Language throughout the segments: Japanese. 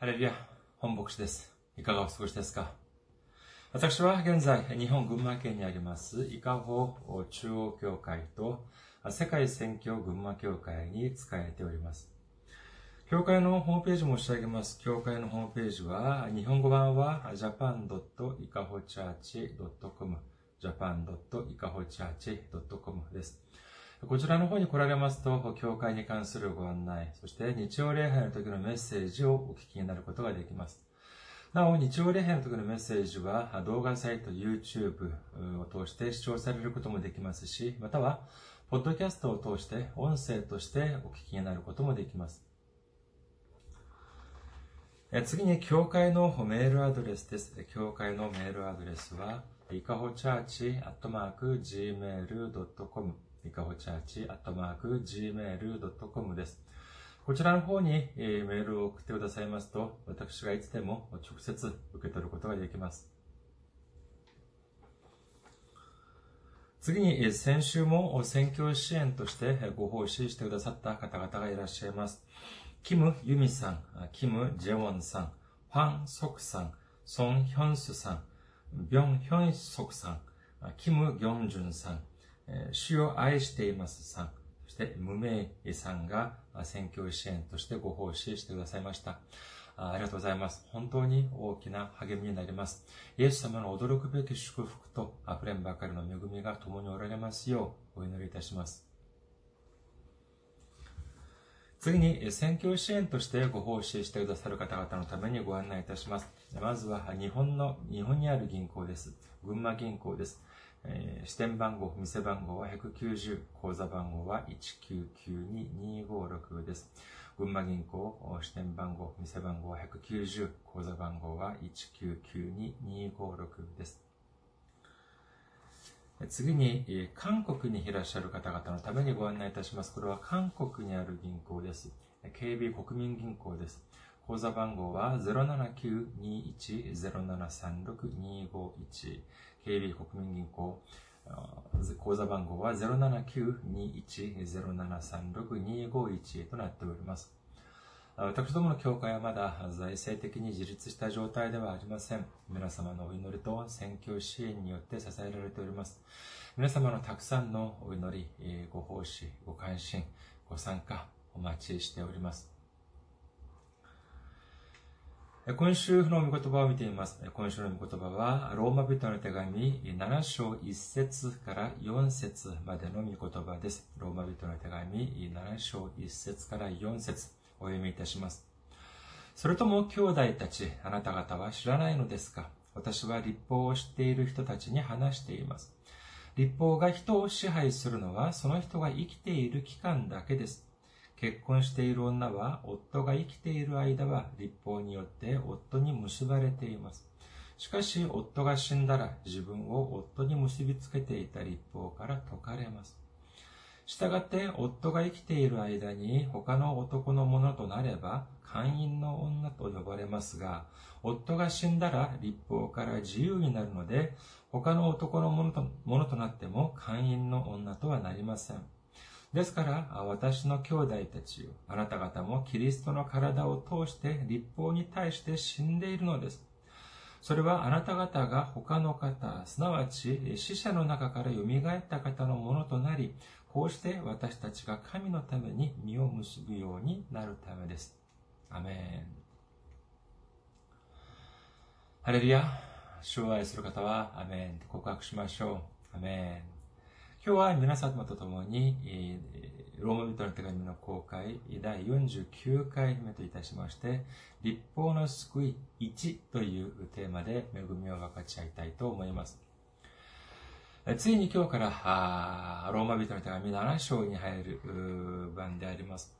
ハレルヤ、本牧師です。いかがお過ごしですか私は現在、日本群馬県にあります、伊香保中央教会と世界宣教群馬教会に仕えております。教会のホームページ申し上げます。教会のホームページは、日本語版は japan.ikahochurch.com japan.ikahochurch.com です。こちらの方に来られますと、教会に関するご案内、そして日曜礼拝の時のメッセージをお聞きになることができます。なお、日曜礼拝の時のメッセージは、動画サイト YouTube を通して視聴されることもできますし、または、ポッドキャストを通して音声としてお聞きになることもできます。次に、教会のメールアドレスです。教会のメールアドレスは、いかほチャーチアットマーク gmail.com いかほチャーチアットマーク gmail.com です。こちらの方にメールを送ってくださいますと、私がいつでも直接受け取ることができます。次に、先週も選挙支援としてご奉仕してくださった方々がいらっしゃいます。キム・ユミさん、キム・ジェウォンさん、ファン・ソクさん、ソン・ヒョンスさん、ビョン・ヒョンソクさん、キム・ギョンジュンさん、主を愛していますさん、そして無名さんが選挙支援としてご奉仕してくださいました。ありがとうございます。本当に大きな励みになります。イエス様の驚くべき祝福と溢れんばかりの恵みが共におられますようお祈りいたします。次に、選挙支援としてご奉仕してくださる方々のためにご案内いたします。まずは、日本の、日本にある銀行です。群馬銀行です。えー、支店番号、店番号は190、口座番号は1992256です。群馬銀行、支店番号、店番号は190、口座番号は1992256です。次に、韓国にいらっしゃる方々のためにご案内いたします。これは韓国にある銀行です。KB 国民銀行です。口座番号は079-21-0736-251。KB 国民銀行。口座番号は079-21-0736-251となっております。私どもの教会はまだ財政的に自立した状態ではありません。皆様のお祈りと選挙支援によって支えられております。皆様のたくさんのお祈り、ご奉仕、ご関心、ご参加、お待ちしております。今週の御言葉を見てみます。今週の御言葉は、ローマ人の手紙7章1節から4節までの御言葉です。ローマ人の手紙7章1節から4節お読みいたします。それとも兄弟たち、あなた方は知らないのですか？私は立法を知っている人たちに話しています。立法が人を支配するのは、その人が生きている期間だけです。結婚している女は、夫が生きている間は、立法によって夫に結ばれています。しかし、夫が死んだら、自分を夫に結びつけていた立法から解かれます。したがって、夫が生きている間に他の男のものとなれば、会員の女と呼ばれますが、夫が死んだら立法から自由になるので、他の男のものとものとなっても会員の女とはなりません。ですから、私の兄弟たちよ、あなた方もキリストの体を通して立法に対して死んでいるのです。それはあなた方が他の方、すなわち死者の中から蘇った方のものとなり、こうして私たちが神のために実を結ぶようになるためです。アメン。ハレルヤ。主を愛する方は、アメンと告白しましょう。アメン。今日は皆様と共に、ローマ人の手紙の公開第49回目といたしまして、立法の救い1というテーマで恵みを分かち合いたいと思います。ついに今日から、ローマ人の手紙7章に入る番であります。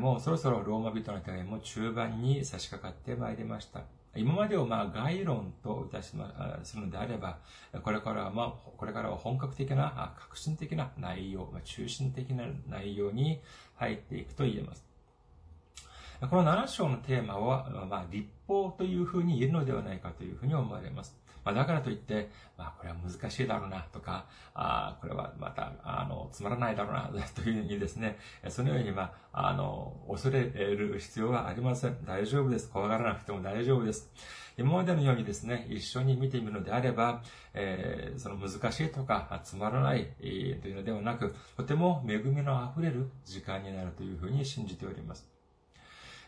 もうそろそろローマ人の手紙も中盤に差し掛かってまいりました。今までをまあ概論といたしま、するのであれば、これからはまあ、これからは本格的な、革新的な内容、中心的な内容に入っていくと言えます。この7章のテーマは、まあ、立法というふうに言えるのではないかというふうに思われます。まあ、だからといって、まあ、これは難しいだろうなとか、あこれはまた、あの、つまらないだろうな、というふうにですね、そのように、まあ、あの、恐れる必要はありません。大丈夫です。怖がらなくても大丈夫です。今までのようにですね、一緒に見てみるのであれば、えー、その難しいとか、つまらない、というのではなく、とても恵みの溢れる時間になるというふうに信じております。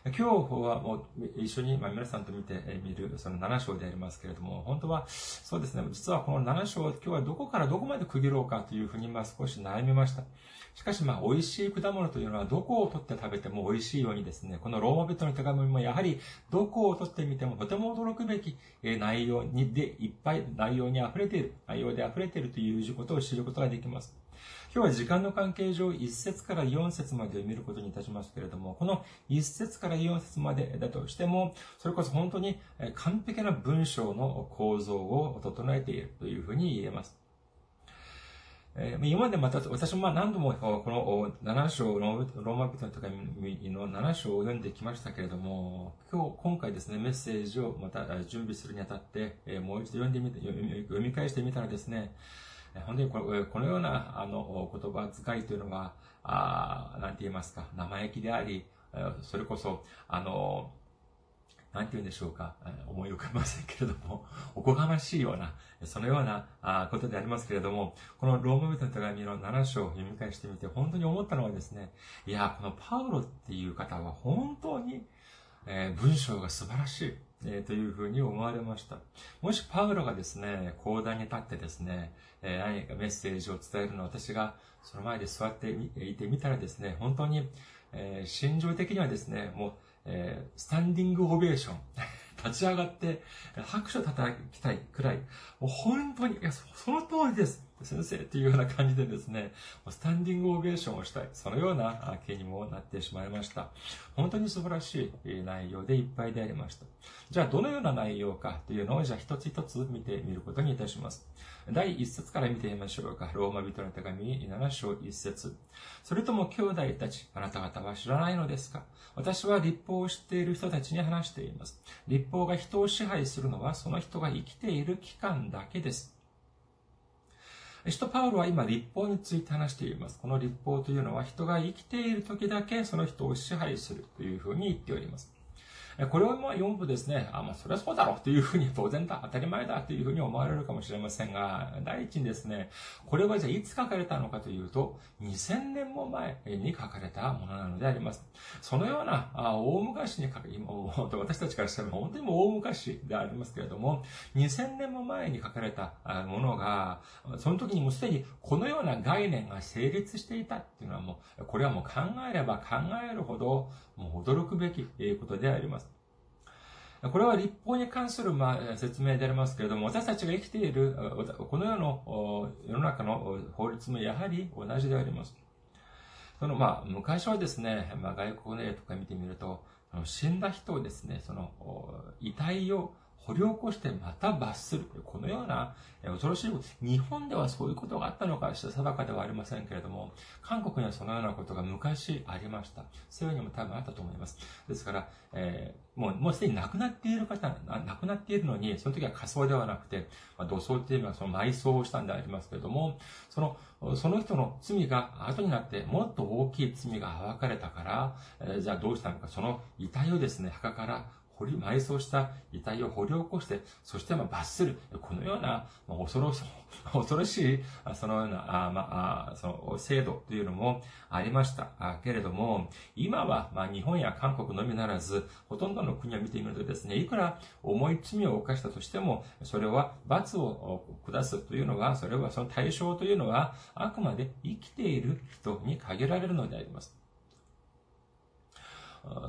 今日はもう一緒に、まあ、皆さんと見てみるその7章でありますけれども、本当はそうですね、実はこの7章、今日はどこからどこまで区切ろうかというふうにまあ少し悩みました。しかしまあ美味しい果物というのはどこを取って食べても美味しいようにですね、このローマ人の手紙もやはりどこを取ってみてもとても驚くべき内容にでいっぱい内容に溢れている、内容で溢れているということを知ることができます。今日は時間の関係上、1節から4節までを見ることにいたしますけれども、この1節から4節までだとしても、それこそ本当に完璧な文章の構造を整えているというふうに言えます。今までまた、私も何度もこの7章、ローマ人の手紙の7章を読んできましたけれども、今日、今回ですね、メッセージをまた準備するにあたって、もう一度読んでみ、読み返してみたらですね、本当にこのこのようなあの言葉遣いというのは、あなんて言いますか、生意気であり、それこそ、あの、なんて言うんでしょうか、思い浮かびませんけれども、おこがましいような、そのようなことでありますけれども、このローマ人の手紙の7章を読み返してみて、本当に思ったのはですね、いや、このパウロっていう方は本当に、えー、文章が素晴らしい。えー、というふうに思われました。もしパウロがですね、講談に立ってですね、えー、何かメッセージを伝えるのを私がその前で座っていてみたらですね、本当に、えー、心情的にはですね、もう、えー、スタンディングオベーション。立ち上がって拍手を叩きたいくらい、もう本当に、いや、その通りです。先生っていうような感じでですね、スタンディングオベーションをしたい。そのような気にもなってしまいました。本当に素晴らしい内容でいっぱいでありました。じゃあ、どのような内容かというのを、じゃあ一つ一つ見てみることにいたします。第一節から見てみましょうか。ローマ人の手紙7章1節それとも兄弟たち、あなた方は知らないのですか？私は立法を知っている人たちに話しています。立法が人を支配するのはその人が生きている期間だけです。使徒パウロは今立法について話しています。この立法というのは人が生きている時だけその人を支配するというふうに言っております。これを読むとですね、あ、まあ、それはそうだろうというふうに当然だ、当たり前だというふうに思われるかもしれませんが、第一にですね、これはじゃあいつ書かれたのかというと、2000年も前に書かれたものなのであります。そのような、あ大昔に書かれ、今、私たちからしたら本当にも大昔でありますけれども、2000年も前に書かれたものが、その時にもうすでにこのような概念が成立していたっていうのはもう、これはもう考えれば考えるほど、もう驚くべきことであります。これは立法に関する、まあ、説明でありますけれども、私たちが生きている、この世の世の中の法律もやはり同じであります。その、まあ、昔はですね、まあ、外国の絵とか見てみると、死んだ人をですね、その、遺体を掘り起こしてまた罰する。このような恐ろしいこと。日本ではそういうことがあったのかした定かではありませんけれども、韓国にはそのようなことが昔ありました。そういうにも多分あったと思います。ですから、えー、もう、もうすでに亡くなっている方、亡くなっているのに、その時は仮装ではなくて、まあ、土葬っていうのはその埋葬をしたんでありますけれども、その、その人の罪が後になってもっと大きい罪が暴かれたから、えー、じゃあどうしたのか、その遺体をですね、墓から掘り、埋葬した遺体を掘り起こして、そしてま罰する。このような、ま、恐ろしい、恐ろしい、そのような、あまあ、その制度というのもありました。けれども、今は、ま、日本や韓国のみならず、ほとんどの国を見てみるとですね、いくら重い罪を犯したとしても、それは罰を下すというのは、それはその対象というのは、あくまで生きている人に限られるのであります。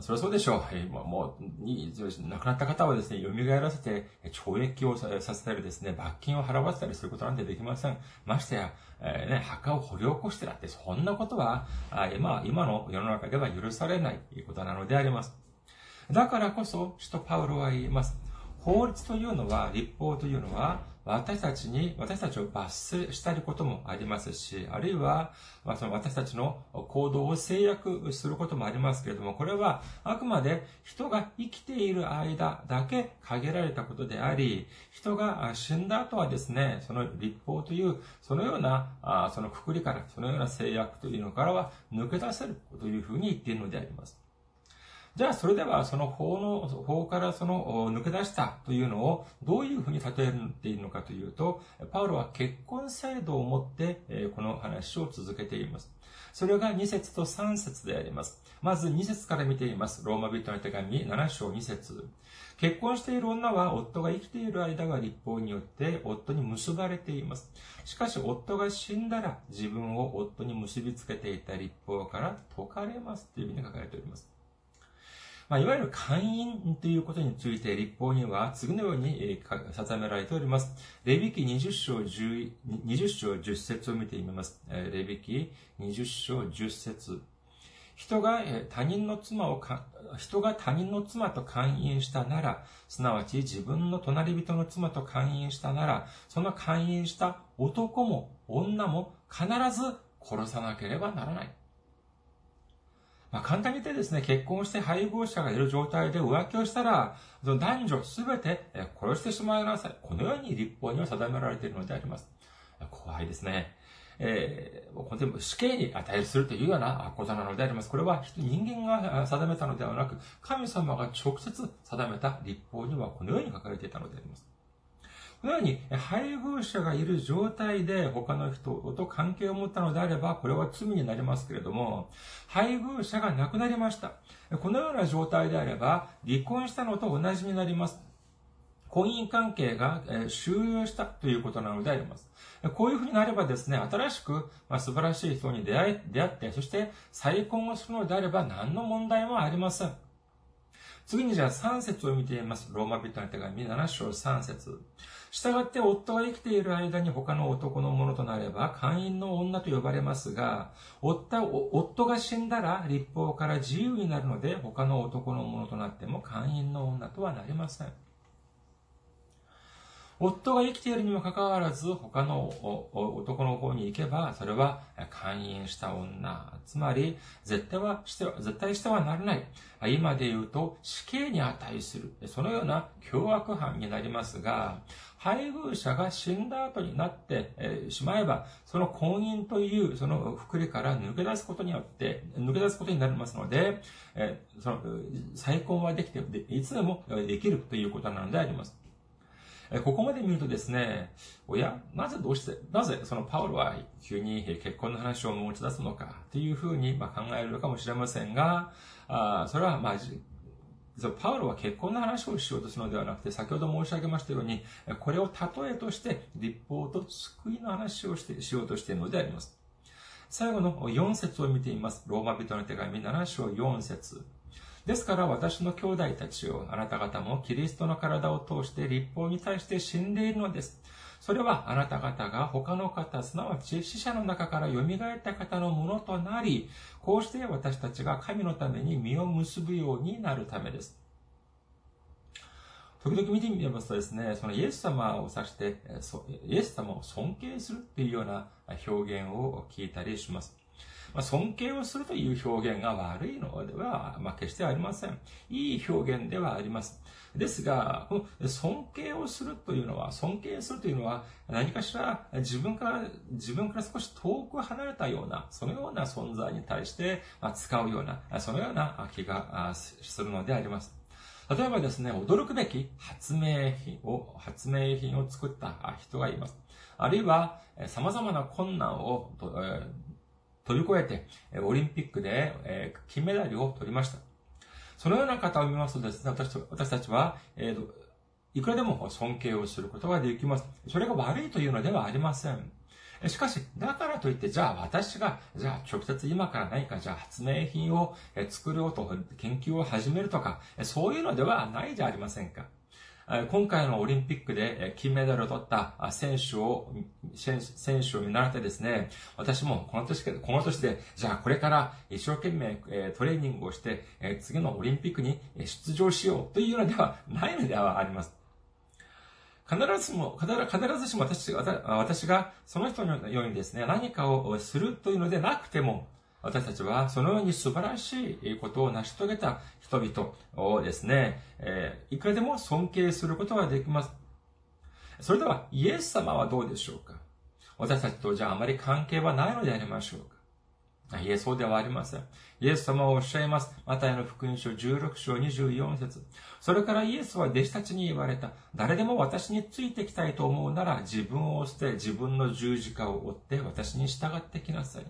それはそうでしょう。えー、もう、に、亡くなった方はですね、蘇らせて、懲役をさせたりですね、罰金を払わせたりすることなんてできません。ましてや、えー、ね、墓を掘り起こしてだって、そんなことは、あ今、今の世の中では許されないということなのであります。だからこそ、使徒パウロは言います。法律というのは、立法というのは、私たちに、私たちを罰したりこともありますし、あるいは、まあ、その私たちの行動を制約することもありますけれども、これはあくまで人が生きている間だけ限られたことであり、人が死んだ後はですね、その立法という、そのような、あそのくくりから、そのような制約というのからは抜け出せるというふうに言っているのであります。じゃあ、それでは、その法の、法からその抜け出したというのをどういうふうに例えているのかというと、パウロは結婚制度を持って、この話を続けています。それが2節と3節であります。まず2節から見ています。ローマ人の手紙7章2節結婚している女は夫が生きている間は立法によって夫に結ばれています。しかし夫が死んだら自分を夫に結びつけていた立法から解かれますという意味に書かれております。まあ、いわゆる会員ということについて立法には次のように定められております。レビ記20章 10, 20章10節を見てみます。レビ記20章10節人が他人の妻をか人が他人の妻と勧誘したなら、すなわち自分の隣人の妻と勧誘したなら、その勧誘した男も女も必ず殺さなければならない。まあ、簡単に言ってですね、結婚して配偶者がいる状態で浮気をしたら、その男女すべて殺してしまいなさい。このように立法には定められているのであります。怖いですね。えー、本当に死刑に値するというようなことなのであります。これは人間が定めたのではなく、神様が直接定めた立法にはこのように書かれていたのであります。このように、配偶者がいる状態で他の人と関係を持ったのであれば、これは罪になりますけれども、配偶者が亡くなりました。このような状態であれば、離婚したのと同じになります。婚姻関係が終了したということなのであります。こういうふうになればですね、新しく、素晴らしい人に出会い、出会って、そして再婚をするのであれば何の問題もありません。次にじゃあ3節を見てみます。ローマ人の手紙7章3節従って夫が生きている間に他の男のものとなれば、会員の女と呼ばれますが、夫が死んだら立法から自由になるので、他の男のものとなっても会員の女とはなりません。夫が生きているにもかかわらず、他の男の方に行けば、それは勧誘した女。つまり、絶対はしては、絶対してはならない。今で言うと、死刑に値する。そのような凶悪犯になりますが、配偶者が死んだ後になってしまえば、その婚姻というそのくくりから抜け出すことによって、抜け出すことになりますので、その再婚はできて、いつでもできるということなのであります。ここまで見るとですね、おや、なぜどうして、なぜそのパウロは急に結婚の話を持ち出すのかというふうに考えるかもしれませんが、あそれはまあ、パウロは結婚の話をしようとするのではなくて、先ほど申し上げましたように、これを例えとして立法と救いの話をしてしようとしているのであります。最後の4節を見てみます。ローマ人の手紙7章4節ですから私の兄弟たちをあなた方もキリストの体を通して立法に対して死んでいるのです。それはあなた方が他の方、すなわち死者の中から蘇った方のものとなり、こうして私たちが神のために実を結ぶようになるためです。時々見てみますとですね、そのイエス様を指して、イエス様を尊敬するっていうような表現を聞いたりします。まあ、尊敬をするという表現が悪いのでは、まあ、決してありません。いい表現ではあります。ですが、尊敬をするというのは、尊敬するというのは、何かしら自分から、自分から少し遠く離れたような、そのような存在に対して使うような、そのような気がするのであります。例えばですね、驚くべき発明品を、発明品を作った人がいます。あるいは、様々な困難を飛び越えて、オリンピックで金メダルを取りました。そのような方を見ますとですね、私私たちは、えー、いくらでも尊敬をすることができます。それが悪いというのではありません。しかし、だからといって、じゃあ私が、じゃあ直接今から何か、じゃあ発明品を作ろうと研究を始めるとか、そういうのではないじゃありませんか。今回のオリンピックで金メダルを取った選手を、選手を見習ってですね、私もこの年この年で、じゃあこれから一生懸命トレーニングをして、次のオリンピックに出場しようというのではないのではあります。必ずしも、必ずしも私私がその人のようにですね、何かをするというのでなくても、私たちはそのように素晴らしいことを成し遂げた人々をですね、え、いくらでも尊敬することができます。それでは、イエス様はどうでしょうか？私たちとじゃああまり関係はないのでありましょうか？いえ、そうではありません。イエス様はおっしゃいます。マタイの福音書16章24節それからイエスは弟子たちに言われた。誰でも私についてきたいと思うなら自分を捨て自分の十字架を追って私に従ってきなさい。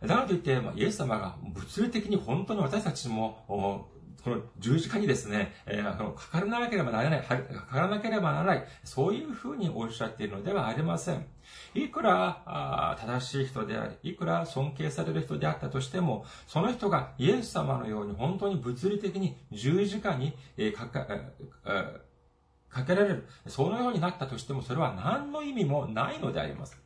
だからといって、イエス様が物理的に本当に私たちもこの十字架にですね、かからなければならない、かからなければならない、そういうふうにおっしゃっているのではありません。いくら正しい人であり、いくら尊敬される人であったとしても、その人がイエス様のように本当に物理的に十字架に、かか、かけられる。そのようになったとしても、それは何の意味もないのであります。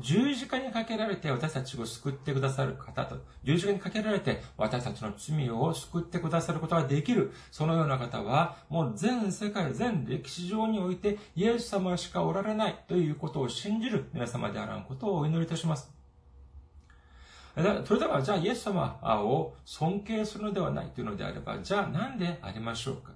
十字架にかけられて私たちを救ってくださる方と、十字架にかけられて私たちの罪を救ってくださることができる、そのような方は、もう全世界、全歴史上においてイエス様しかおられないということを信じる皆様であらんことをお祈りいたします。それでは、じゃあイエス様を尊敬するのではないというのであれば、じゃあ何でありましょうか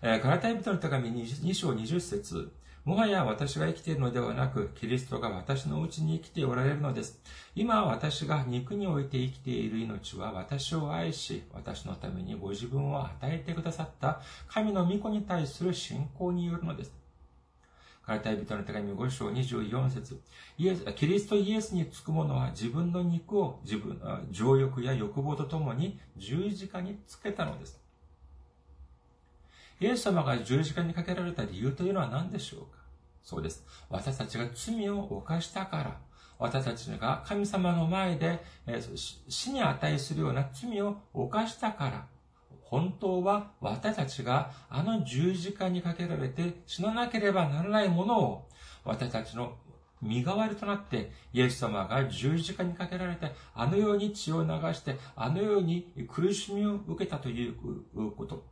えガラタイ人の手紙2章20節もはや私が生きているのではなく、キリストが私のうちに生きておられるのです。今私が肉において生きている命は私を愛し、私のためにご自分を与えてくださった神の御子に対する信仰によるのです。カラタイ人の手紙5章24節イエスキリストイエスにつく者は自分の肉を自分、情欲や欲望とともに十字架につけたのです。イエス様が十字架にかけられた理由というのは何でしょうか？そうです。私たちが罪を犯したから、私たちが神様の前で、え死に値するような罪を犯したから、本当は私たちがあの十字架にかけられて死ななければならないものを私たちの身代わりとなって、イエス様が十字架にかけられて、あのように血を流して、あのように苦しみを受けたということ。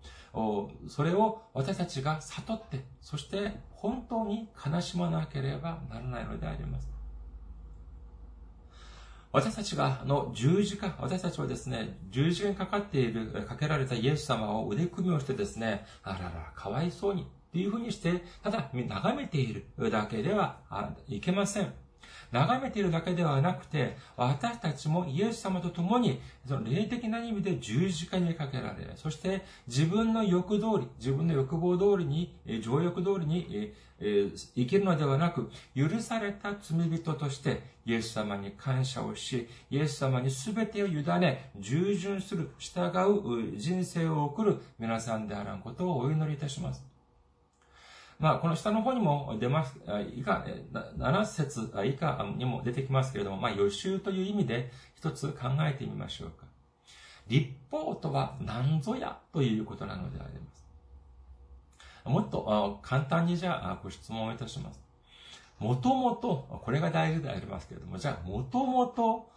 それを私たちが悟って、そして本当に悲しまなければならないのであります。私たちが、あの、十字架、私たちはですね、十字架にかかっている、かけられたイエス様を腕組みをしてですね、あらら、かわいそうに、っていうふうにして、ただ眺めているだけではいけません。眺めているだけではなくて、私たちもイエス様と共に、その霊的な意味で十字架にかけられ、そして自分の欲通り、自分の欲望通りに、情欲通りに、生きるのではなく、許された罪人として、イエス様に感謝をし、イエス様に全てを委ね、従順する、従う人生を送る皆さんであらんことをお祈りいたします。まあ、この下の方にも出ます、以下、7節以下にも出てきますけれども、まあ、予習という意味で一つ考えてみましょうか。立法とは何ぞやということなのであります。もっと簡単にじゃあご質問をいたします。もともと、これが大事でありますけれども、じゃあもともと、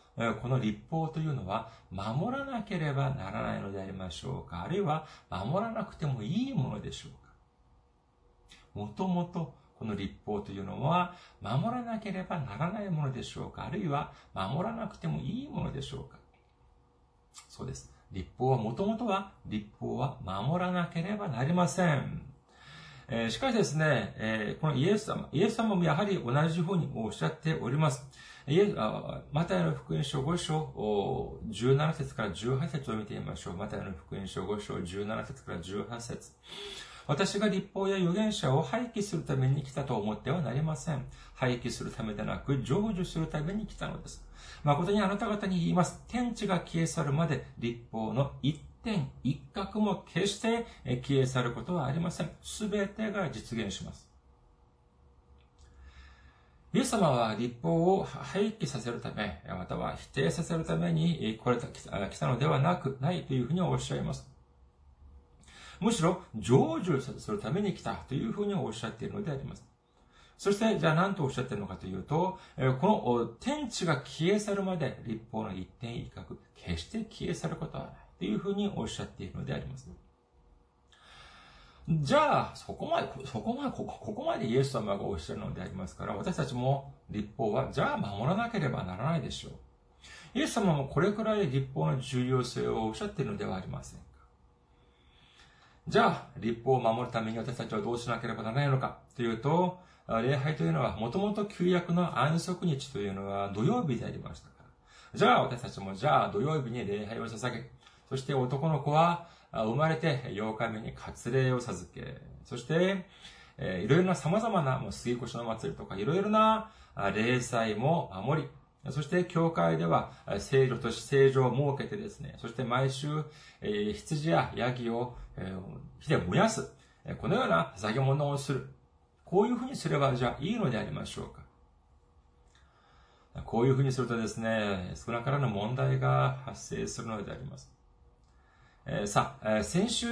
この立法というのは守らなければならないのでありましょうか？あるいは守らなくてもいいものでしょうか？もともとこの立法というのは守らなければならないものでしょうかあるいは守らなくてもいいものでしょうかそうです。立法はもともとは立法は守らなければなりません。えー、しかしですね、えー、このイエス様、イエス様もやはり同じふうにおっしゃっております。イエスあマタイの福音書5章17節から18節を見てみましょう。マタイの福音書5章17節から18節私が立法や預言者を廃棄するために来たと思ってはなりません。廃棄するためでなく、成就するために来たのです。誠にあなた方に言います。天地が消え去るまで、立法の一点一角も決して消え去ることはありません。すべてが実現します。イエス様は立法を廃棄させるため、または否定させるために来れた来たのではなく、ないというふうにおっしゃいます。むしろ成就するために来たというふうにおっしゃっているのであります。そして、じゃあ何とおっしゃっているのかというと、この天地が消え去るまで立法の一点一角、決して消え去ることはないというふうにおっしゃっているのであります。じゃあ、そこまで、そこまで、ここまでイエス様がおっしゃるのでありますから、私たちも立法は、じゃあ守らなければならないでしょう。イエス様もこれくらい立法の重要性をおっしゃっているのではありませんか。じゃあ、立法を守るために私たちはどうしなければならないのかというと、礼拝というのは、もともと旧約の安息日というのは土曜日でありましたから。じゃあ、私たちもじゃあ土曜日に礼拝を捧げ、そして男の子は生まれて8日目に割礼を授け、そして、え、いろいろな様々な、もう杉越の祭りとか、いろいろな礼祭も守り、そして、教会では、聖女とし聖女を設けてですね、そして毎週、羊やヤギを、火で燃やす。このような捧げ物をする。こういうふうにすれば、じゃあいいのでありましょうか。こういうふうにするとですね、少なからぬ問題が発生するのであります。え、さあ、先週、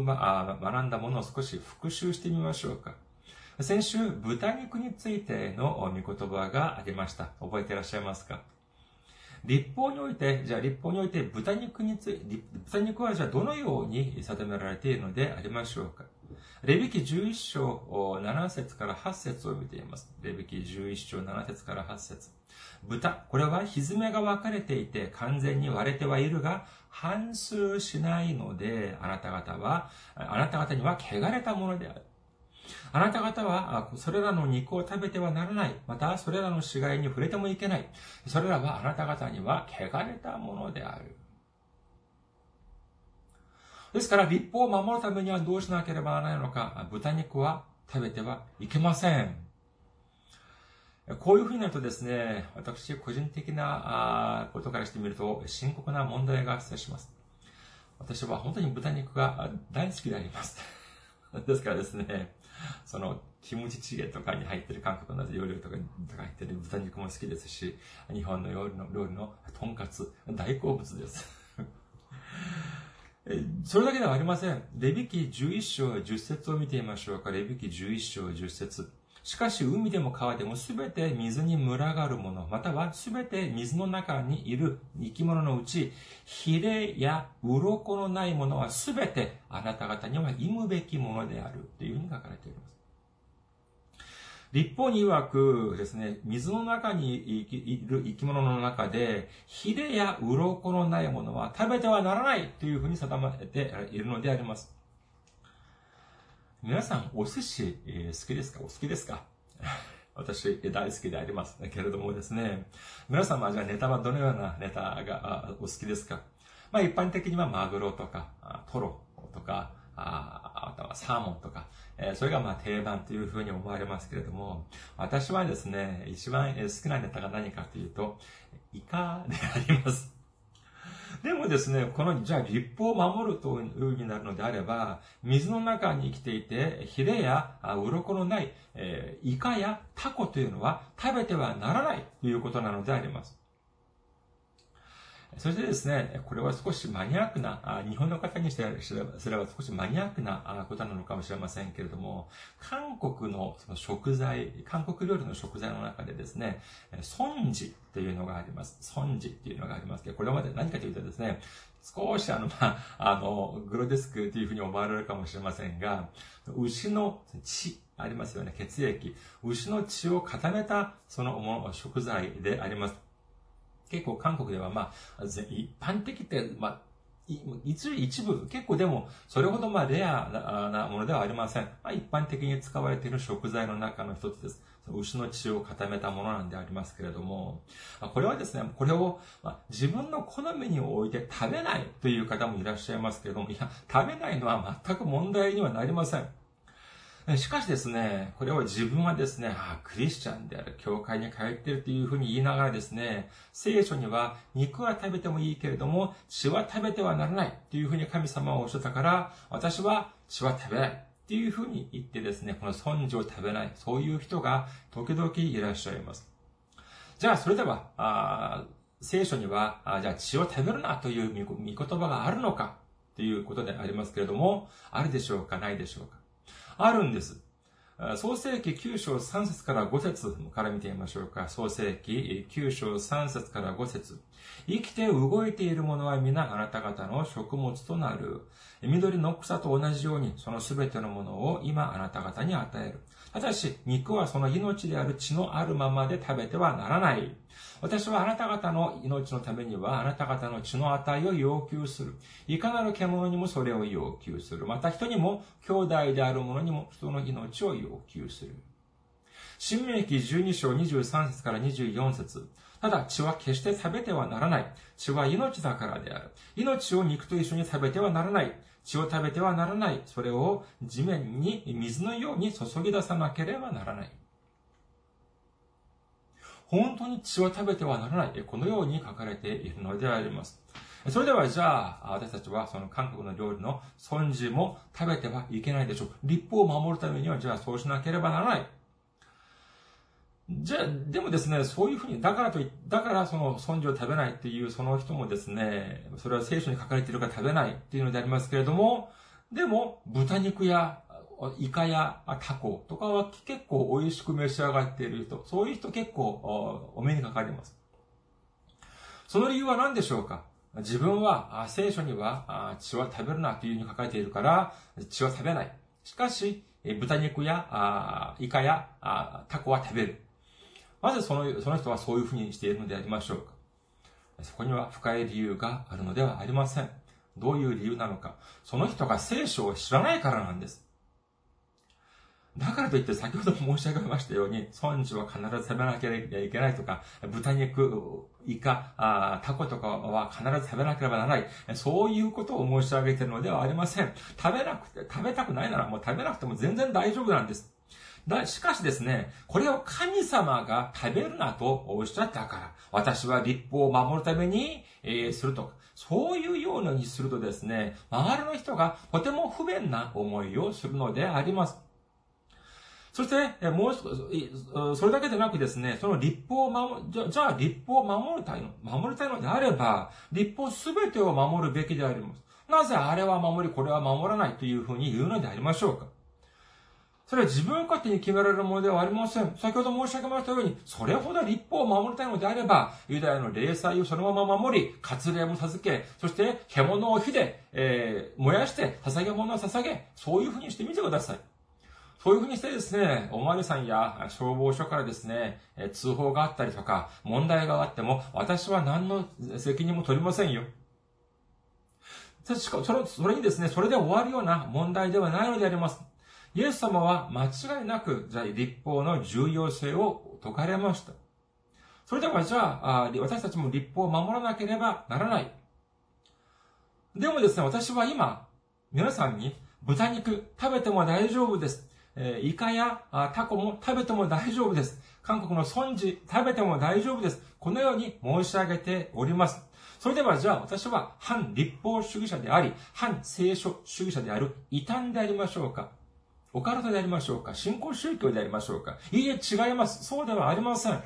ま、学んだものを少し復習してみましょうか。先週、豚肉についての御言葉がありました。覚えていらっしゃいますか？立法において、じゃあ立法において豚肉について、豚肉はじゃあどのように定められているのでありましょうか？レビキ11章7節から8節を見ています。レビキ11章7節から8節豚、これは蹄が分かれていて完全に割れてはいるが、反数しないので、あなた方は、あなた方には汚れたものである。あなた方は、それらの肉を食べてはならない。また、それらの死骸に触れてもいけない。それらはあなた方には汚れたものである。ですから、立法を守るためにはどうしなければならないのか。豚肉は食べてはいけません。こういうふうになるとですね、私個人的なことからしてみると深刻な問題が発生します。私は本当に豚肉が大好きであります。ですからですね、その、キムチチゲとかに入ってる韓国の料理とかに入ってる豚肉も好きですし、日本の料理の料理のとんかつ、大好物です。それだけではありません。レビキ11章10節を見てみましょうか。レビキ11章10節しかし海でも川でもすべて水に群がるもの、またはすべて水の中にいる生き物のうち、ヒレや鱗のないものはすべてあなた方には忌むべきものであるというふうに書かれています。立法に曰くですね、水の中にいる生き物の中で、ヒレや鱗のないものは食べてはならないというふうに定めているのであります。皆さん、お寿司、えー、好きですか？お好きですか？私、大好きでありますけれどもですね、皆様、じゃあネタはどのようなネタがお好きですか？まあ一般的にはマグロとか、トロとか、ああとはサーモンとか、えー、それがまあ定番というふうに思われますけれども、私はですね、一番好きなネタが何かというと、イカであります。でもですね、この、じゃあ立法を守るというふうになるのであれば、水の中に生きていて、ヒレや鱗のない、えー、イカやタコというのは食べてはならないということなのであります。そしてですね、これは少しマニアックな、日本の方にしてすれば少しマニアックなことなのかもしれませんけれども、韓国のその食材、韓国料理の食材の中でですね、ソンジというのがあります。ソンジっていうのがありますけど、これまで何かというとですね、少しあの、まあ、あの、グロデスクというふうに思われるかもしれませんが、牛の血、ありますよね、血液。牛の血を固めた、その食材であります。結構韓国ではまあ、一般的って、まあ、一部、結構でも、それほどまあレアなものではありません。まあ、一般的に使われている食材の中の一つです。牛の血を固めたものなんでありますけれども、これはですね、これを自分の好みに置いて食べないという方もいらっしゃいますけれども、いや、食べないのは全く問題にはなりません。しかしですね、これを自分はですね、ああ、クリスチャンである、教会に通っているというふうに言いながらですね、聖書には肉は食べてもいいけれども、血は食べてはならないというふうに神様はおっしゃったから、私は血は食べないっていうふうに言ってですね、この尊事を食べない、そういう人が時々いらっしゃいます。じゃあ、それでは、あ聖書には、あじゃあ血を食べるなという御言葉があるのかということでありますけれども、あるでしょうか、ないでしょうか。あるんです。創世記9章3節から5節から見てみましょうか。創世記9章3節から5節生きて動いているものは皆あなた方の食物となる。緑の草と同じように、そのすべてのものを今あなた方に与える。ただし、肉はその命である血のあるままで食べてはならない。私はあなた方の命のためには、あなた方の血の値を要求する。いかなる獣にもそれを要求する。また人にも、兄弟である者にも人の命を要求する。新明記12章23節から24節ただ血は決して食べてはならない。血は命だからである。命を肉と一緒に食べてはならない。血を食べてはならない。それを地面に水のように注ぎ出さなければならない。本当に血は食べてはならない。このように書かれているのであります。それではじゃあ、私たちはその韓国の料理の尊事も食べてはいけないでしょう。立法を守るためには、じゃあそうしなければならない。じゃ、でもですね、そういうふうに、だからとだからその尊事を食べないっていうその人もですね、それは聖書に書かれているから食べないっていうのでありますけれども、でも、豚肉やイカやタコとかは結構美味しく召し上がっている人、そういう人結構お目にかかります。その理由は何でしょうか？自分は聖書には血は食べるなというふうに書かれているから血は食べない。しかし、豚肉やイカやタコは食べる。なぜそのその人はそういうふうにしているのでありましょうかそこには深い理由があるのではありません。どういう理由なのか。その人が聖書を知らないからなんです。だからといって先ほども申し上げましたように、孫子は必ず食べなきゃいけないとか、豚肉、イカ、あタコとかは必ず食べなければならない。そういうことを申し上げているのではありません。食べなくて、食べたくないならもう食べなくても全然大丈夫なんです。だ、しかしですね、これを神様が食べるなとおっしゃったから、私は立法を守るために、えー、するとか、そういうようにするとですね、周りの人がとても不便な思いをするのであります。そして、もう、それだけでなくですね、その立法を守じ、じゃあ立法を守りたいの、守りたいのであれば、立法すべてを守るべきであります。なぜあれは守り、これは守らないというふうに言うのでありましょうかそれは自分勝手に決められるものではありません。先ほど申し上げましたように、それほど立法を守りたいのであれば、ユダヤの霊祭をそのまま守り、割礼も授け、そして獣を火で、えー、燃やして捧げ物を捧げ、そういうふうにしてみてください。そういうふうにしてですね、おまわりさんや消防署からですね、通報があったりとか、問題があっても、私は何の責任も取りませんよ。それそれにですね、それで終わるような問題ではないのであります。イエス様は間違いなく、じゃあ立法の重要性を説かれました。それではじゃあ、私たちも立法を守らなければならない。でもですね、私は今、皆さんに豚肉食べても大丈夫です。えイカやタコも食べても大丈夫です。韓国の孫子食べても大丈夫です。このように申し上げております。それではじゃあ私は反立法主義者であり、反聖書主義者である異端でありましょうかオカルトでありましょうか？信仰宗教でありましょうか？いいえ、違います。そうではありません。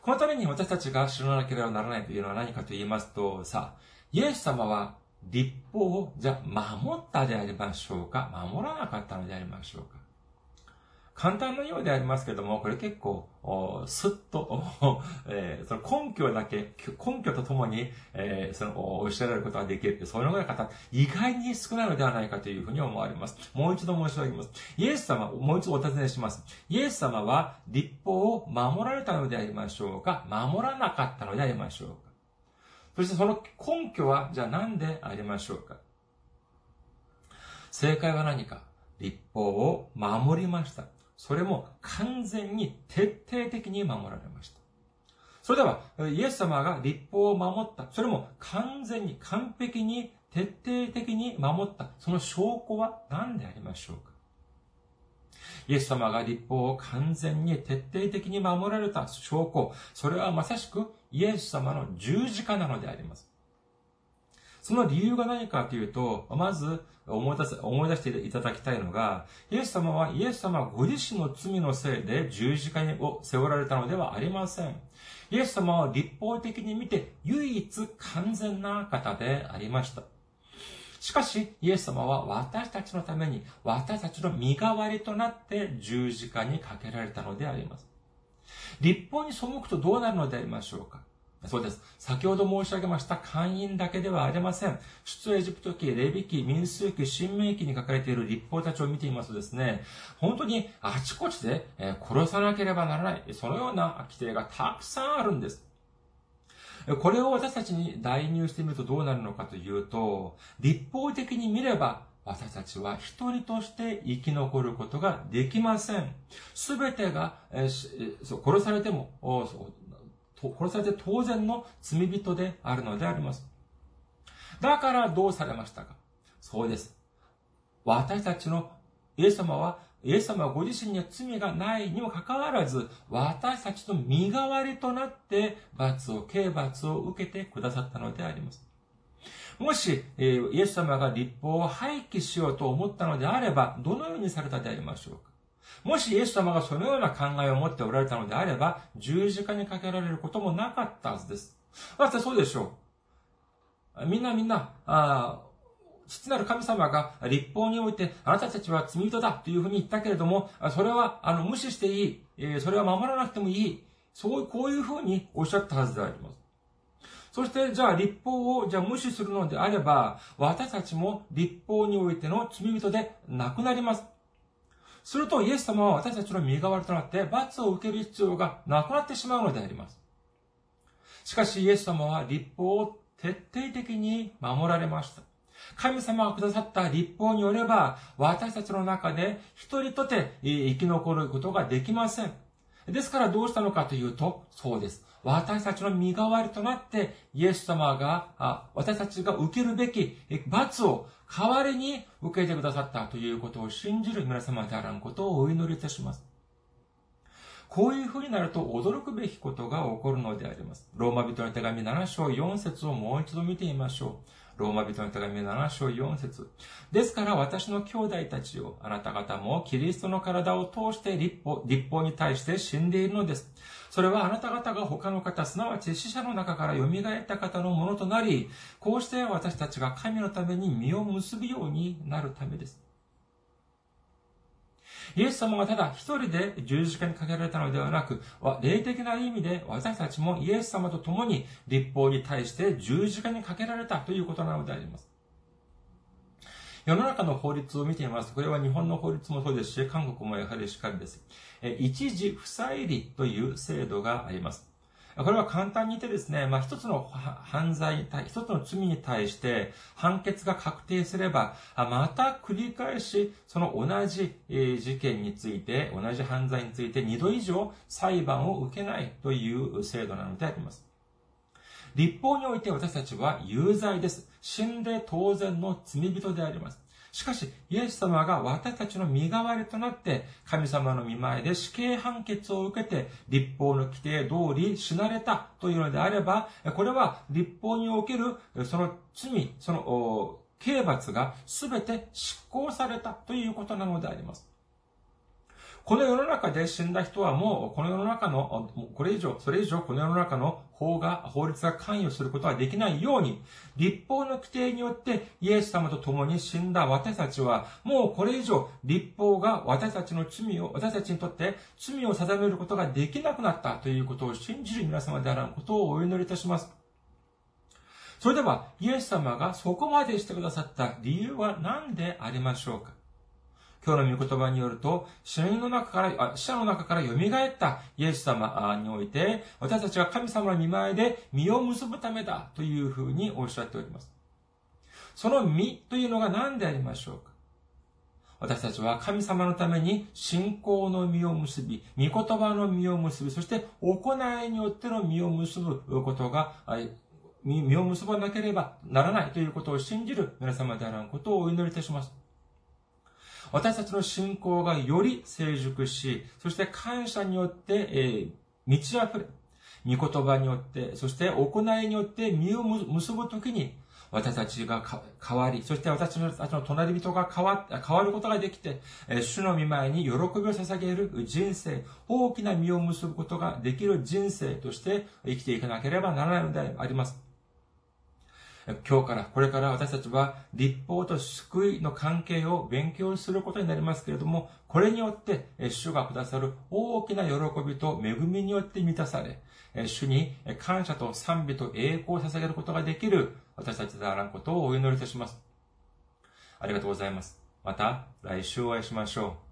このために私たちが知らなければならないというのは何かと言いますと、さあ、イエス様は立法を、じゃあ、守ったでありましょうか？守らなかったのでありましょうか？簡単なようでありますけども、これ結構、すっと、えー、その根拠だけ、根拠とともに、えー、その、おっしゃられることができる。そのような方、意外に少ないのではないかというふうに思われます。もう一度申し上げます。イエス様、もう一度お尋ねします。イエス様は、立法を守られたのでありましょうか？守らなかったのでありましょうか？そしてその根拠は、じゃあ何でありましょうか？正解は何か？立法を守りました。それも完全に徹底的に守られました。それでは、イエス様が立法を守った。それも完全に完璧に徹底的に守った。その証拠は何でありましょうか？イエス様が立法を完全に徹底的に守られた証拠。それはまさしくイエス様の十字架なのであります。その理由が何かというと、まず思い出す、思い出していただきたいのが、イエス様は、イエス様ご自身の罪のせいで十字架を背負われたのではありません。イエス様は立法的に見て唯一完全な方でありました。しかし、イエス様は私たちのために、私たちの身代わりとなって十字架にかけられたのであります。立法に背くとどうなるのでありましょうかそうです。先ほど申し上げました会員だけではありません。出エジプト記、レビ記、民数記、新明記に書かれている立法たちを見ていますとですね、本当にあちこちで殺さなければならない、そのような規定がたくさんあるんです。これを私たちに代入してみるとどうなるのかというと、立法的に見れば、私たちは一人として生き残ることができません。すべてが、殺されても、殺されて当然の罪人であるのであります。だからどうされましたか？そうです。私たちのイエス様は、イエス様はご自身には罪がないにもかかわらず、私たちの身代わりとなって罰を、刑罰を受けてくださったのであります。もし、イエス様が立法を廃棄しようと思ったのであれば、どのようにされたでありましょうか？もしイエス様がそのような考えを持っておられたのであれば、十字架にかけられることもなかったはずです。だってそうでしょう。みんなみんな、あ父なる神様が立法において、あなたたちは罪人だというふうに言ったけれども、それは、あの、無視していい。それは守らなくてもいい。そう、こういうふうにおっしゃったはずであります。そして、じゃあ立法を、じゃあ無視するのであれば、私たちも立法においての罪人でなくなります。すると、イエス様は私たちの身代わりとなって罰を受ける必要がなくなってしまうのであります。しかし、イエス様は立法を徹底的に守られました。神様がくださった立法によれば、私たちの中で一人とて生き残ることができません。ですからどうしたのかというと、そうです。私たちの身代わりとなって、イエス様が、私たちが受けるべき罰を代わりに受けてくださったということを信じる皆様であらんことをお祈りいたします。こういうふうになると驚くべきことが起こるのであります。ローマ人の手紙7章4節をもう一度見てみましょう。ローマ人の手紙7章4節ですから私の兄弟たちを、あなた方もキリストの体を通して立法立法に対して死んでいるのです。それはあなた方が他の方、すなわち死者の中から蘇った方のものとなり、こうして私たちが神のために身を結ぶようになるためです。イエス様がただ一人で十字架にかけられたのではなく、霊的な意味で私たちもイエス様と共に立法に対して十字架にかけられたということなのであります。世の中の法律を見てみますと、これは日本の法律もそうですし、韓国もやはりしっかりです。一時不再理という制度があります。これは簡単に言ってですね、まあ、一つの犯罪、一つの罪に対して判決が確定すれば、また繰り返し、その同じ事件について、同じ犯罪について二度以上裁判を受けないという制度なのであります。立法において私たちは有罪です。死んで当然の罪人であります。しかし、イエス様が私たちの身代わりとなって、神様の見前で死刑判決を受けて、立法の規定通り死なれたというのであれば、これは立法におけるその罪、その刑罰が全て執行されたということなのであります。この世の中で死んだ人はもう、この世の中の、これ以上、それ以上、この世の中の法が、法律が関与することはできないように、立法の規定によってイエス様と共に死んだ私たちは、もうこれ以上、立法が私たちの罪を、私たちにとって罪を定めることができなくなったということを信じる皆様であらんことをお祈りいたします。それでは、イエス様がそこまでしてくださった理由は何でありましょうか？今日の御言葉によると、死人の中から、死者の中から蘇ったイエス様において、私たちは神様の見前で身を結ぶためだというふうにおっしゃっております。その身というのが何でありましょうか？私たちは神様のために信仰の実を結び、御言葉の実を結び、そして行いによっての実を結ぶことが、実を結ばなければならないということを信じる皆様であることをお祈りいたします。私たちの信仰がより成熟し、そして感謝によって、えー、満ち溢れ、御言葉によって、そして行いによって身を結ぶときに、私たちが変わり、そして私たちの隣人が変わ変わることができて、主の御前に喜びを捧げる人生、大きな実を結ぶことができる人生として生きていかなければならないのであります。今日から、これから私たちは立法と救いの関係を勉強することになりますけれども、これによって、主がくださる大きな喜びと恵みによって満たされ、主に感謝と賛美と栄光を捧げることができる私たちであらんことをお祈りいたします。ありがとうございます。また来週お会いしましょう。